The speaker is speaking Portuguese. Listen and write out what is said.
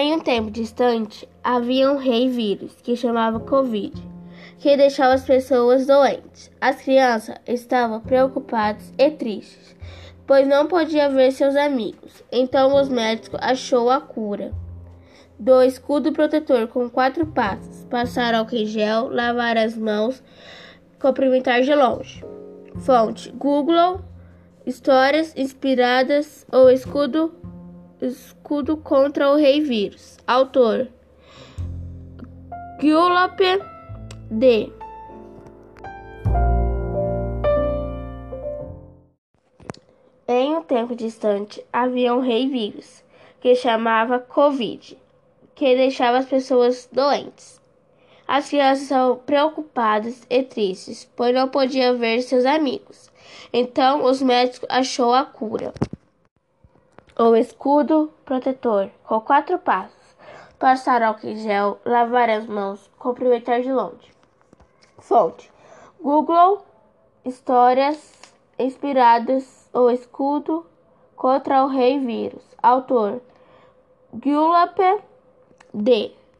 Em um tempo distante, havia um rei vírus que chamava Covid, que deixava as pessoas doentes. As crianças estavam preocupadas e tristes, pois não podiam ver seus amigos. Então os médicos achou a cura. Do escudo protetor com quatro passos, passar álcool em gel, lavar as mãos, cumprimentar de longe. Fonte: Google Histórias inspiradas ou escudo escudo contra o rei vírus. Autor: Giuseppe D. Em um tempo distante havia um rei vírus que chamava Covid, que deixava as pessoas doentes. As crianças são preocupadas e tristes, pois não podiam ver seus amigos. Então os médicos achou a cura. O escudo protetor, com quatro passos. Passar álcool em gel, lavar as mãos, cumprimentar de longe. Fonte: Google Histórias inspiradas O escudo contra o rei vírus. Autor: Giuseppe D.